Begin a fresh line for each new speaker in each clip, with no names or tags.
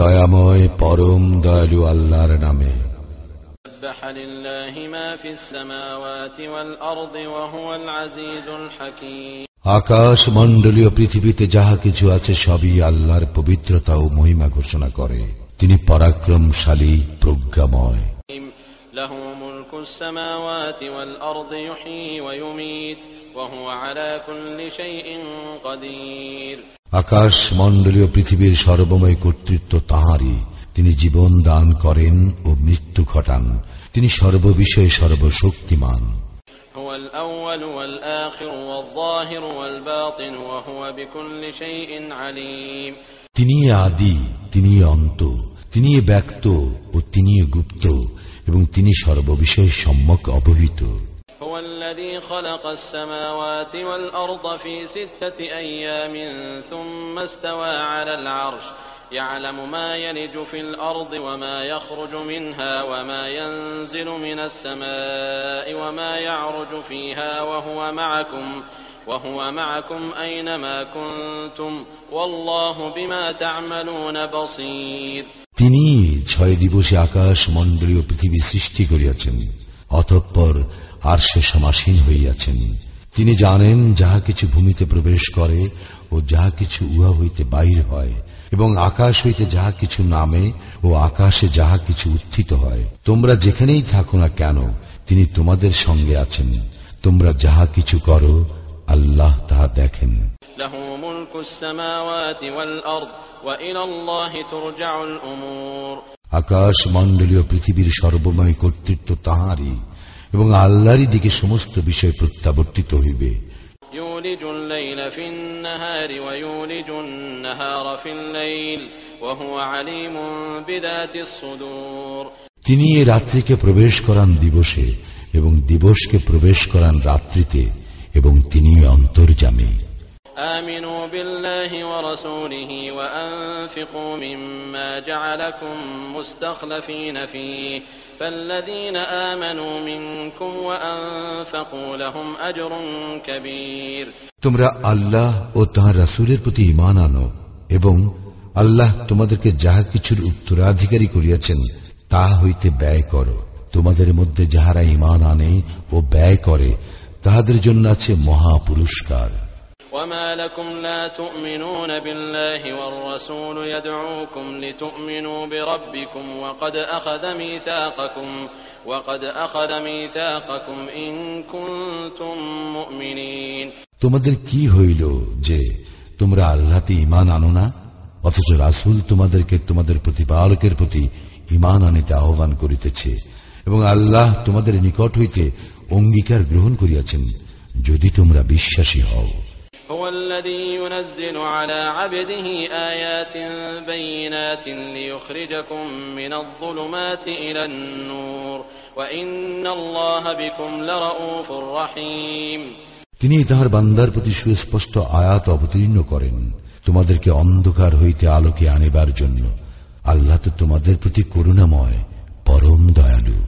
দয়াময় পরম দয়ালু আল্লাহর নামে আকাশ
মন্ডলীয় পৃথিবীতে যাহা কিছু আছে সবই আল্লাহর পবিত্রতা ও মহিমা ঘোষণা করে তিনি পরাক্রমশালী
প্রজ্ঞাময় له ملك السماوات
আকাশ মন্ডলীয় পৃথিবীর সর্বময় কর্তৃত্ব তাহারই তিনি জীবন দান করেন ও মৃত্যু ঘটান তিনি সর্ববিষয়ে সর্বশক্তিমান তিনি আদি তিনি অন্ত তিনি ব্যক্ত ও তিনি গুপ্ত এবং তিনি সর্ববিষয়ে সম্যক অবহিত
هو الذي خلق السماوات والأرض في ستة أيام ثم استوى على العرش يعلم ما يلج في الأرض وما يخرج منها وما ينزل من السماء وما يعرج فيها وهو معكم وهو معكم أينما كنتم والله بما تعملون بصير ছয় দিবসে
আকাশ মণ্ডলীয় পৃথিবী সৃষ্টি করিয়াছেন অতঃপর আর সে সমাসীন হইয়াছেন তিনি জানেন যাহা কিছু ভূমিতে প্রবেশ করে ও যাহা কিছু উহা হইতে বাহির হয় এবং আকাশ হইতে যাহা কিছু নামে ও আকাশে যাহা কিছু উত্থিত হয় তোমরা যেখানেই থাকো না কেন তিনি তোমাদের সঙ্গে আছেন তোমরা যাহা কিছু করো আল্লাহ তাহা দেখেন له আকাশ মণ্ডলীয় পৃথিবীর সর্বময় কর্তৃত্ব তাহারই এবং আল্লাহরই দিকে সমস্ত বিষয় প্রত্যাবর্তিত হইবে তিনি এ তিনি রাত্রিকে প্রবেশ করান দিবসে এবং দিবসকে প্রবেশ করান রাত্রিতে এবং তিনি অন্তর্জামী آمنوا بالله ورسوله وأنفقوا مما جعلكم مستخلفين فيه فالذين آمنوا منكم وأنفقوا لهم أجر كبير তোমরা আল্লাহ ও তাঁর রাসূলের প্রতি ঈমান আনো এবং আল্লাহ তোমাদেরকে যাহা কিছুর উত্তরাধিকারী করিয়াছেন তা হইতে ব্যয় করো তোমাদের মধ্যে যাহারা ইমান আনে ও ব্যয় করে তাহাদের জন্য আছে মহা পুরস্কার وما لكم لا تؤمنون بالله والرسول يدعوكم لتؤمنوا بربكم وقد أخذ ميثاقكم وقد أخذ ميثاقكم إن كنتم مؤمنين তোমাদের কি হইল যে তোমরা আল্লাহতে ইমান আনো না অথচ রাসুল তোমাদেরকে তোমাদের প্রতিপালকের প্রতি ইমান আনিতে আহ্বান করিতেছে এবং আল্লাহ তোমাদের নিকট হইতে অঙ্গীকার গ্রহণ করিয়াছেন যদি তোমরা বিশ্বাসী হও তিনি তাহার বান্দার প্রতি সুস্পষ্ট আয়াত অবতীর্ণ করেন তোমাদেরকে অন্ধকার হইতে আলোকে আনিবার জন্য আল্লাহ তো তোমাদের প্রতি করুণাময় পরম দয়ালু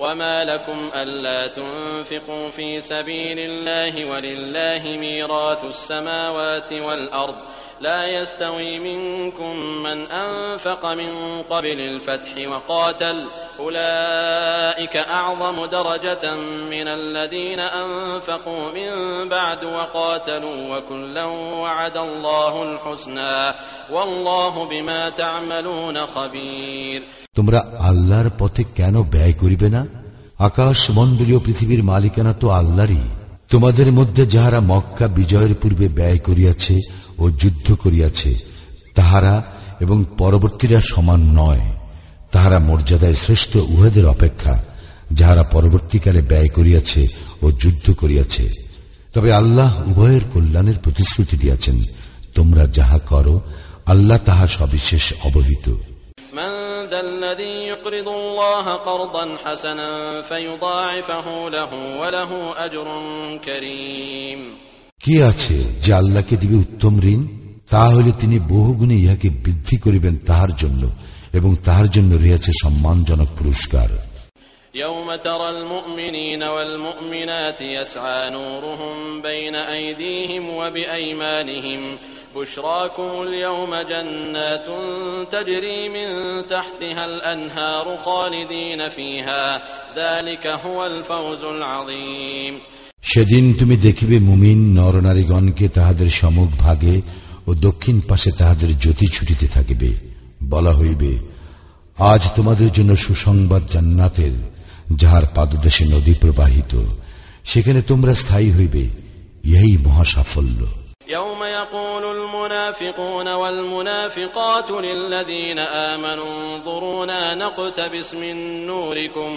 وما لكم ألا تنفقوا في سبيل الله ولله ميراث السماوات والأرض لا يستوي منكم من أنفق من قبل الفتح وقاتل أولئك أعظم درجة من الذين أنفقوا من بعد وقاتلوا وكلا وعد الله الحسنى والله بما تعملون خبير
তোমরা আল্লাহর পথে কেন ব্যয় করিবে না আকাশ মণ্ডলীয় পৃথিবীর মালিকানা তো আল্লাহরই তোমাদের মধ্যে যাহারা মক্কা বিজয়ের পূর্বে ব্যয় করিয়াছে ও যুদ্ধ করিয়াছে তাহারা এবং পরবর্তীরা সমান নয় তাহারা মর্যাদায় শ্রেষ্ঠ উহাদের অপেক্ষা যাহারা পরবর্তীকালে ব্যয় করিয়াছে ও যুদ্ধ করিয়াছে তবে আল্লাহ উভয়ের কল্যাণের প্রতিশ্রুতি দিয়াছেন তোমরা যাহা করো আল্লাহ তাহা সবিশেষ অবহিত
কে
কে আছে যে আল্লাহকে দিবে উত্তম ঋণ তাহলে তিনি বহুগুণে ইহাকে বৃদ্ধি করিবেন তাহার জন্য এবং তাহার জন্য রয়েছে
সম্মানজনক পুরস্কার يوم ترى المؤمنين والمؤمنات يسعى نورهم بين أيديهم وبأيمانهم بشراكم اليوم جنات تجري من تحتها الأنهار خالدين فيها ذلك
هو الفوز العظيم সেদিন তুমি দেখিবে মুমিন নরনারীগণকে তাহাদের সমুখ ভাগে ও দক্ষিণ পাশে তাহাদের জ্যোতি ছুটিতে থাকিবে বলা হইবে আজ তোমাদের জন্য সুসংবাদ জান্নাতের যাহার পাদদেশে নদী প্রবাহিত সেখানে তোমরা স্থায়ী হইবে ইহাই মহাসাফল্য يوم يقول المنافقون والمنافقات للذين آمنوا انظرونا نقتبس من نوركم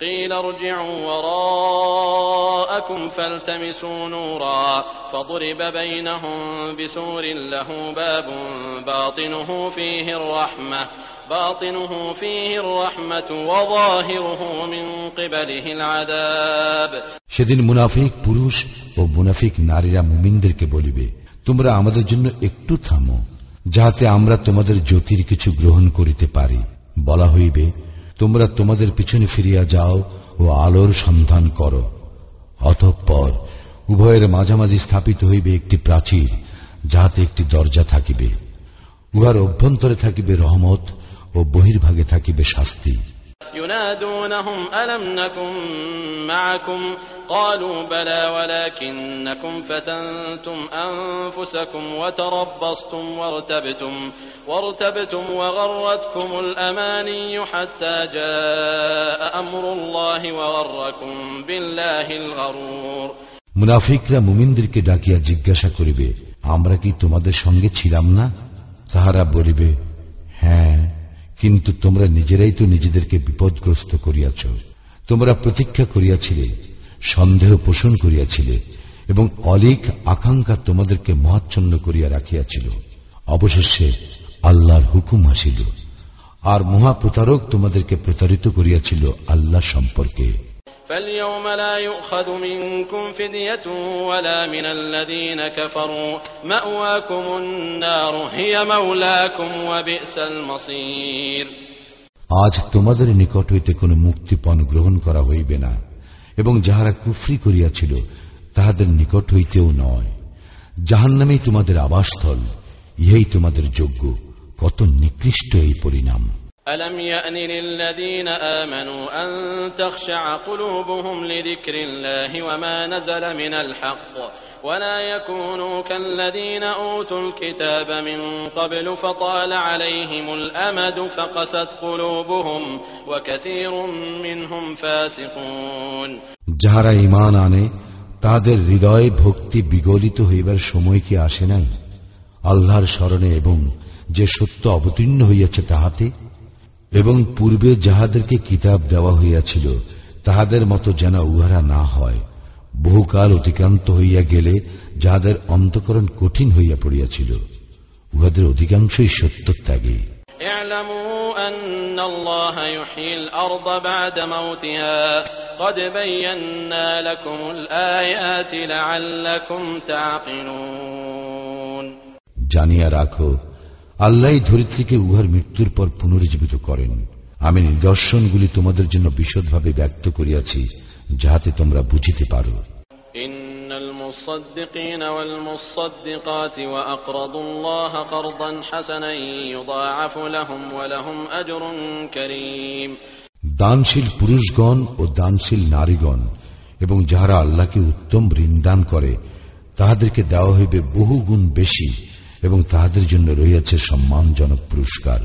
قيل ارجعوا وراءكم فالتمسوا نورا فضرب بينهم بسور له باب باطنه فيه الرحمة باطنه فيه الرحمة وظاهره من قبله العذاب شدين منافق সেদিন মুনাফিক পুরুষ ও মুনাফিক নারীরা মুমিনদেরকে বলিবে তোমরা আমাদের জন্য একটু থামো যাহাতে আমরা তোমাদের জ্যোতির কিছু গ্রহণ করিতে পারি বলা হইবে তোমরা তোমাদের পিছনে ফিরিয়া যাও ও আলোর সন্ধান করো অতঃপর উভয়ের মাঝামাঝি স্থাপিত হইবে একটি প্রাচীর যাহাতে একটি দরজা থাকিবে উহার অভ্যন্তরে থাকিবে রহমত ও বহির্ভাগে থাকিবে শাস্তি
ينادونهم ألم نكن معكم قالوا بلى ولكنكم فتنتم أنفسكم وتربصتم وارتبتم وارتبتم وغرتكم الأماني حتى جاء أمر الله وغركم
بالله الغرور মুনাফিকরা মুমিনদেরকে ডাকিয়া জিজ্ঞাসা করিবে আমরা কি তোমাদের সঙ্গে ছিলাম না তাহারা বলিবে কিন্তু তোমরা নিজেরাই তো নিজেদেরকে বিপদগ্রস্ত করিয়াছ তোমরা প্রতীক্ষা করিয়াছিলে সন্দেহ পোষণ করিয়াছিলে এবং অলিক আকাঙ্ক্ষা তোমাদেরকে মহাচ্ছন্ন করিয়া রাখিয়াছিল অবশেষে আল্লাহর হুকুম আসিল আর মহাপ্রতারক তোমাদেরকে প্রতারিত করিয়াছিল আল্লাহ সম্পর্কে আজ তোমাদের নিকট হইতে কোন মুক্তিপণ গ্রহণ করা হইবে না এবং যাহারা কুফরি করিয়াছিল তাহাদের নিকট হইতেও নয় জাহান্নামেই তোমাদের আবাসস্থল ইহাই তোমাদের যোগ্য কত নিকৃষ্ট এই পরিণাম ألم يأن للذين آمنوا أن تخشع
قلوبهم لذكر الله وما نزل من الحق ولا يكونوا كالذين أوتوا الكتاب من قبل فطال عليهم الأمد فقست قلوبهم وكثير منهم فاسقون যাহারা
ইমান আনে তাদের হৃদয়ে ভক্তি বিগলিত হইবার সময় কি আসে নাই আল্লাহর স্মরণে এবং যে সত্য অবতীর্ণ হইয়াছে তাহাতে এবং পূর্বে যাহাদেরকে কিতাব দেওয়া হইয়াছিল তাহাদের মতো যেন উহারা না হয় বহুকাল অতিক্রান্ত হইয়া গেলে যাহাদের অন্তকরণ কঠিন হইয়া পড়িয়াছিল উহাদের অধিকাংশই সত্য
ত্যাগী জানিয়া রাখো
আল্লাহ ধরিত্রীকে উহার মৃত্যুর পর পুনরুজ্জীবিত করেন আমি নিদর্শনগুলি তোমাদের জন্য বিশদভাবে ব্যক্ত করিয়াছি যাহাতে তোমরা বুঝিতে পারো দানশীল পুরুষগণ ও দানশীল নারীগণ এবং যাহারা আল্লাহকে উত্তম ঋণ দান করে তাহাদেরকে দেওয়া হইবে বহুগুণ বেশি এবং তাহাদের জন্য রইয়াছে সম্মানজনক
পুরস্কার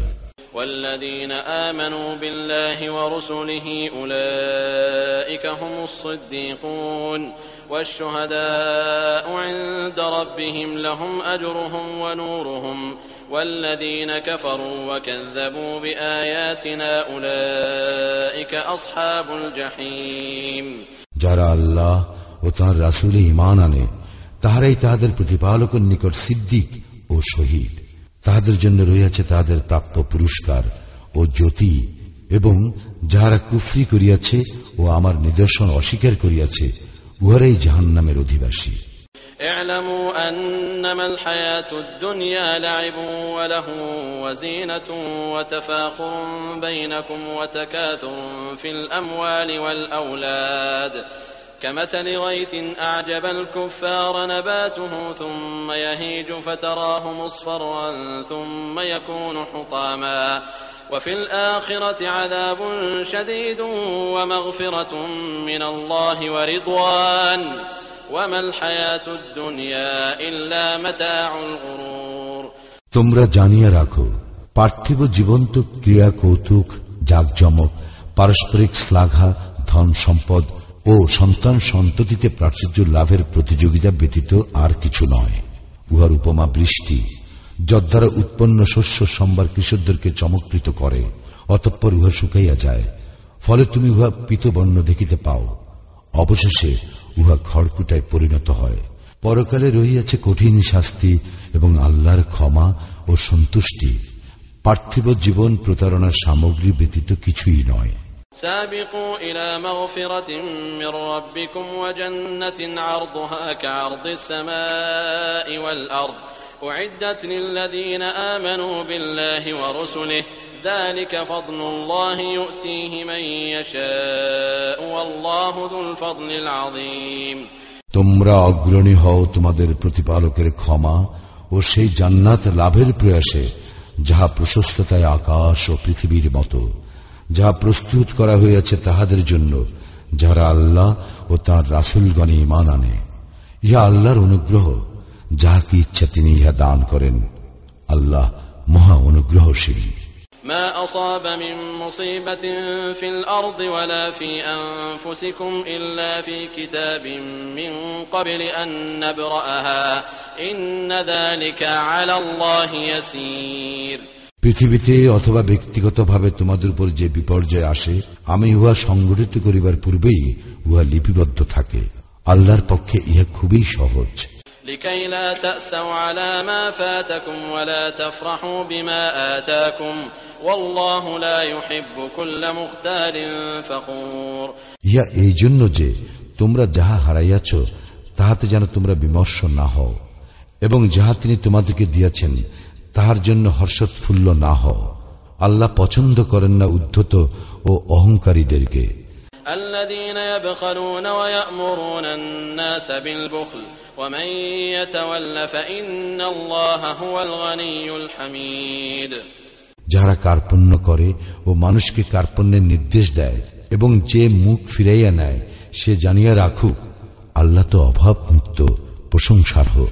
والذين آمنوا بالله ورسله أولئك هم الصديقون والشهداء عند ربهم لهم أجرهم ونورهم والذين كفروا وكذبوا بآياتنا أولئك أصحاب الجحيم جرى
الله وتن رسول إيمانا تهري تهدر প্রতিপালকের নিকট সিদ্দিক ও শহীদ তাহাদের জন্য রইয়াছে তাহাদের প্রাপ্য পুরস্কার ও জ্যোতি এবং যাহারা কুফরি করিয়াছে ও আমার নিদর্শন অস্বীকার করিয়াছে উহারাই জাহান নামের
অধিবাসী اعلموا أنما الحياة الدنيا لعب وله وزينة وتفاخر بينكم وتكاثر في الأموال والأولاد كمثل غيث أعجب الكفار نباته ثم يهيج فتراه مصفرا ثم يكون
حطاما وفي الآخرة عذاب شديد ومغفرة من الله ورضوان وما الحياة الدنيا إلا متاع الغرور পার্থিব জীবন্ত ক্রিয়া কৌতুক জাকজমক পারস্পরিক শ্লাঘা ধন সম্পদ ও সন্তান সন্ততিতে প্রাচুর্য লাভের প্রতিযোগিতা ব্যতীত আর কিছু নয় উহার উপমা বৃষ্টি যদ্বারা উৎপন্ন শস্য সম্বার কৃষকদেরকে চমকৃত করে অতঃপর উহা শুকাইয়া যায় ফলে তুমি উহা পিতবর্ণ দেখিতে পাও অবশেষে উহা খড়কুটায় পরিণত হয় পরকালে রহিয়াছে কঠিন শাস্তি এবং আল্লাহর ক্ষমা ও সন্তুষ্টি পার্থিব জীবন প্রতারণার সামগ্রী ব্যতীত কিছুই নয় سابقوا إلى مغفرة من ربكم وجنة عرضها كعرض السماء والأرض أعدت للذين آمنوا بالله ورسله ذلك فضل الله يؤتيه من يشاء والله ذو الفضل العظيم তোমরা অগ্রণী হও তোমাদের প্রতিপালকের ক্ষমা ও সেই জান্নাত লাভের প্রয়াসে যাহা প্রশস্ততায় আকাশ ও পৃথিবীর মতো যা প্রস্তুত করা হইয়াছে তাহাদের জন্য যারা আল্লাহ ও তার রাসুলগণে ইমান আনে ইহা আল্লাহর অনুগ্রহ যা কি ইচ্ছা তিনি ইহা দান করেন আল্লাহ মহা অনুগ্রহশীল ما
أصاب من مصيبة في الأرض ولا في أنفسكم إلا في كتاب من قبل أن نبرأها إن ذلك على الله يسير
পৃথিবীতে অথবা ব্যক্তিগতভাবে তোমাদের উপর যে বিপর্যয় আসে আমি উহা সংগঠিত করিবার পূর্বেই উহা লিপিবদ্ধ থাকে আল্লাহর পক্ষে ইহা খুবই সহজ ইহা এই জন্য যে তোমরা যাহা হারাইয়াছ তাহাতে যেন তোমরা বিমর্ষ না হও এবং যাহা তিনি তোমাদেরকে দিয়াছেন তাহার জন্য হর্ষোৎফুল্ল না হও আল্লাহ পছন্দ করেন না উদ্ধত ও অহংকারীদেরকে যারা কার্পণ্য করে ও মানুষকে কার্পণ্যের নির্দেশ দেয় এবং যে মুখ ফিরাইয়া নেয় সে জানিয়া রাখুক আল্লাহ তো অভাব মুক্ত হোক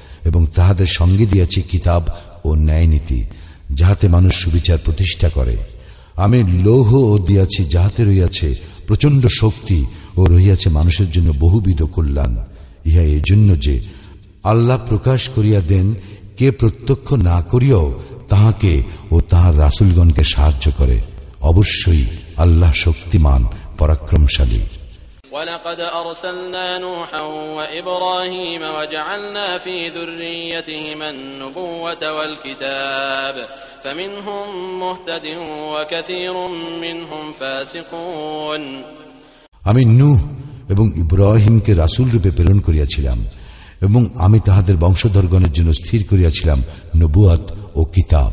এবং তাহাদের সঙ্গে দিয়াছি কিতাব ও ন্যায়নীতি যাহাতে মানুষ সুবিচার প্রতিষ্ঠা করে আমি লৌহ ও দিয়াছি যাহাতে রইয়াছে প্রচণ্ড শক্তি ও রহিয়াছে মানুষের জন্য বহুবিধ কল্যাণ ইহা এই জন্য যে আল্লাহ প্রকাশ করিয়া দেন কে প্রত্যক্ষ না করিয়াও তাহাকে ও তাহার রাসুলগণকে সাহায্য করে অবশ্যই আল্লাহ শক্তিমান পরাক্রমশালী ولقد أرسلنا نوحا وإبراهيم وجعلنا في ذريتهما النبوة والكتاب فمنهم مهتد وكثير منهم فاسقون আমি নূহ এবং ইব্রাহিমকে রাসুল রূপে প্রেরণ করিয়াছিলাম এবং আমি তাহাদের বংশধরগণের জন্য স্থির করিয়াছিলাম নবুয়াত ও কিতাব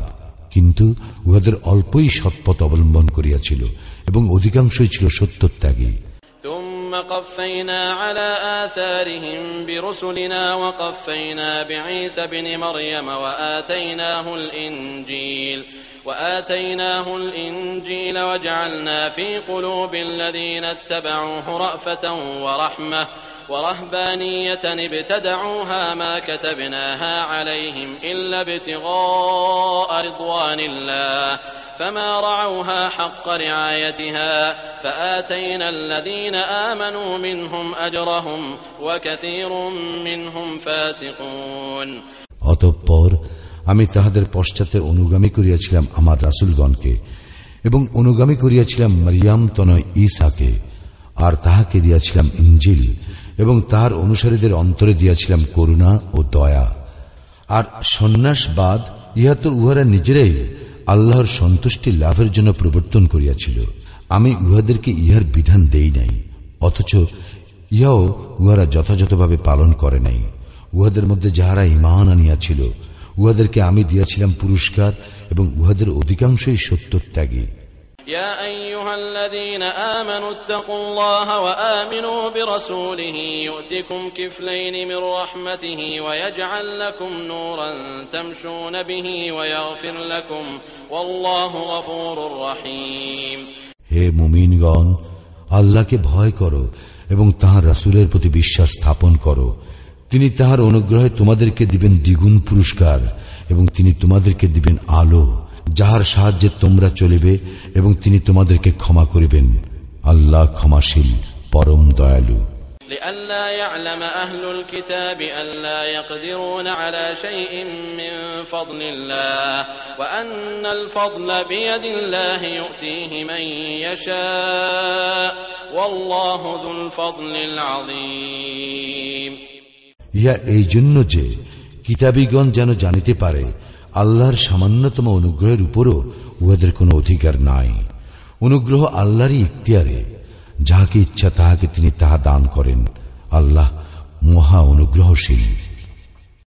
কিন্তু উহাদের অল্পই সৎপথ অবলম্বন করিয়াছিল এবং অধিকাংশই ছিল সত্যত্যাগী
ثم قفينا على آثارهم برسلنا وقفينا بعيسى بن مريم وآتيناه الإنجيل وآتيناه الإنجيل وجعلنا في قلوب الذين اتبعوه رأفة ورحمة ورهبانية ابتدعوها ما كتبناها عليهم إلا ابتغاء رضوان الله فما رعوها حق رعايتها فآتينا الذين
آمنوا منهم أجرهم وكثير منهم فاسقون অতঃপর আমি তাহাদের পশ্চাতে অনুগামী করিয়াছিলাম আমার রাসুলগণকে এবং অনুগামী করিয়াছিলাম মারিয়াম তনয় ঈসাকে আর তাহাকে দিয়াছিলাম ইঞ্জিল এবং তাহার অনুসারীদের অন্তরে দিয়াছিলাম করুণা ও দয়া আর সন্ন্যাসবাদ ইহা তো উহারা নিজেরাই আল্লাহর সন্তুষ্টি লাভের জন্য প্রবর্তন করিয়াছিল আমি উহাদেরকে ইহার বিধান দেই নাই অথচ ইহাও উহারা যথাযথভাবে পালন করে নাই উহাদের মধ্যে যাহারা ইমান আনিয়াছিল উহাদেরকে আমি দিয়াছিলাম পুরস্কার এবং উহাদের অধিকাংশই সত্যত্যাগী
يا أيها الذين آمنوا اتقوا الله وآمنوا برسوله يؤتكم كفلين من رحمته ويجعل لكم نورا تمشون به ويغفر لكم والله غفور رحيم হে
মুমিনগণ আল্লাহকে ভয় করো এবং তাহার রাসূলের প্রতি বিশ্বাস স্থাপন করো তিনি তাহার অনুগ্রহে তোমাদেরকে দিবেন দ্বিগুণ পুরস্কার এবং তিনি তোমাদেরকে দিবেন আলো যাহার সাহায্যে তোমরা চলিবে এবং তিনি তোমাদেরকে ক্ষমা করিবেন আল্লাহ ক্ষমাশীল পরম দয়ালু
لئلا يعلم أهل الكتاب ألا يقدرون على شيء من فضل الله وأن الفضل بيد الله يؤتيه من يشاء والله ذو الفضل العظيم ইহা
এই জন্য যে কিতাবীগণ যেন জানিতে পারে আল্লাহর সামান্যতম অনুগ্রহের উপরও উহাদের কোনো অধিকার নাই অনুগ্রহ আল্লাহরই ইখতিয়ারে যাহাকে ইচ্ছা তাহাকে তিনি তাহা দান করেন আল্লাহ মহা অনুগ্রহশীল